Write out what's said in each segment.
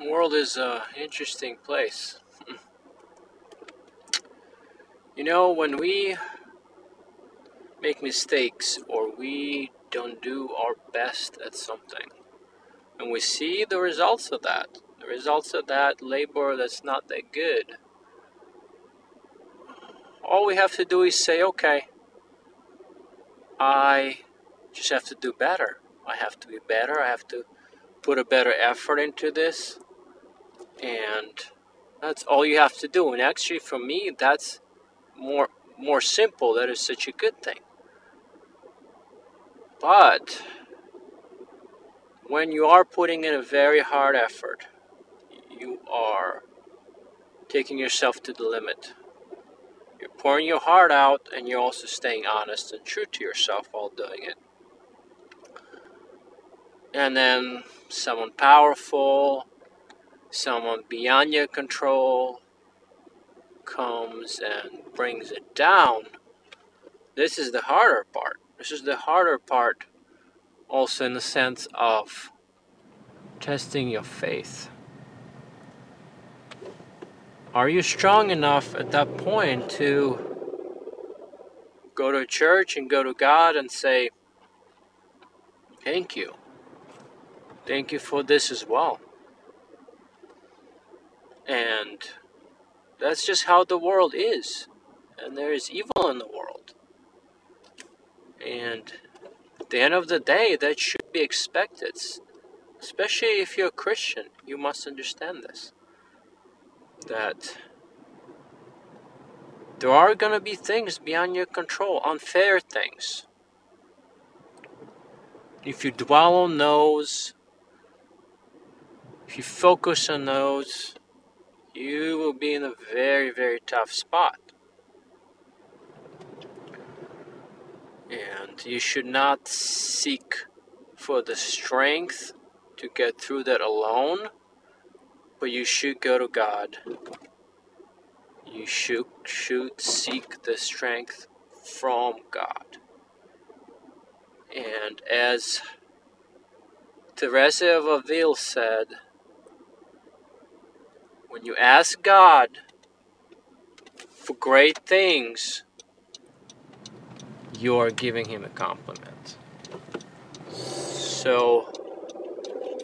World is an interesting place. You know, when we make mistakes or we don't do our best at something, and we see the results of that, the results of that labor that's not that good, all we have to do is say, okay, I just have to do better. I have to be better. I have to put a better effort into this. And that's all you have to do. And actually, for me, that's more more simple. That is such a good thing. But when you are putting in a very hard effort, you are taking yourself to the limit. You're pouring your heart out and you're also staying honest and true to yourself while doing it. And then someone powerful, someone beyond your control comes and brings it down. This is the harder part. This is the harder part, also in the sense of testing your faith. Are you strong enough at that point to go to church and go to God and say, Thank you. Thank you for this as well. And that's just how the world is. And there is evil in the world. And at the end of the day, that should be expected. Especially if you're a Christian, you must understand this that there are going to be things beyond your control, unfair things. If you dwell on those, if you focus on those, you will be in a very, very tough spot. And you should not seek for the strength to get through that alone but you should go to God. You should, should seek the strength from God. And as Teresa of Avila said, when you ask God for great things, you are giving Him a compliment. So,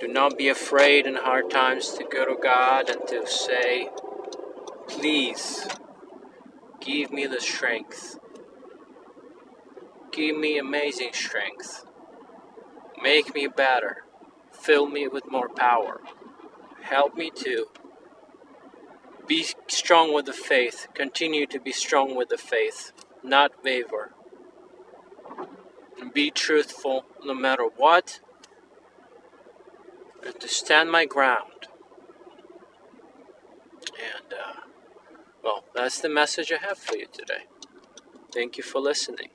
do not be afraid in hard times to go to God and to say, Please, give me the strength. Give me amazing strength. Make me better. Fill me with more power. Help me to be strong with the faith. Continue to be strong with the faith, not waver. Be truthful no matter what and to stand my ground. And, uh, well, that's the message I have for you today. Thank you for listening.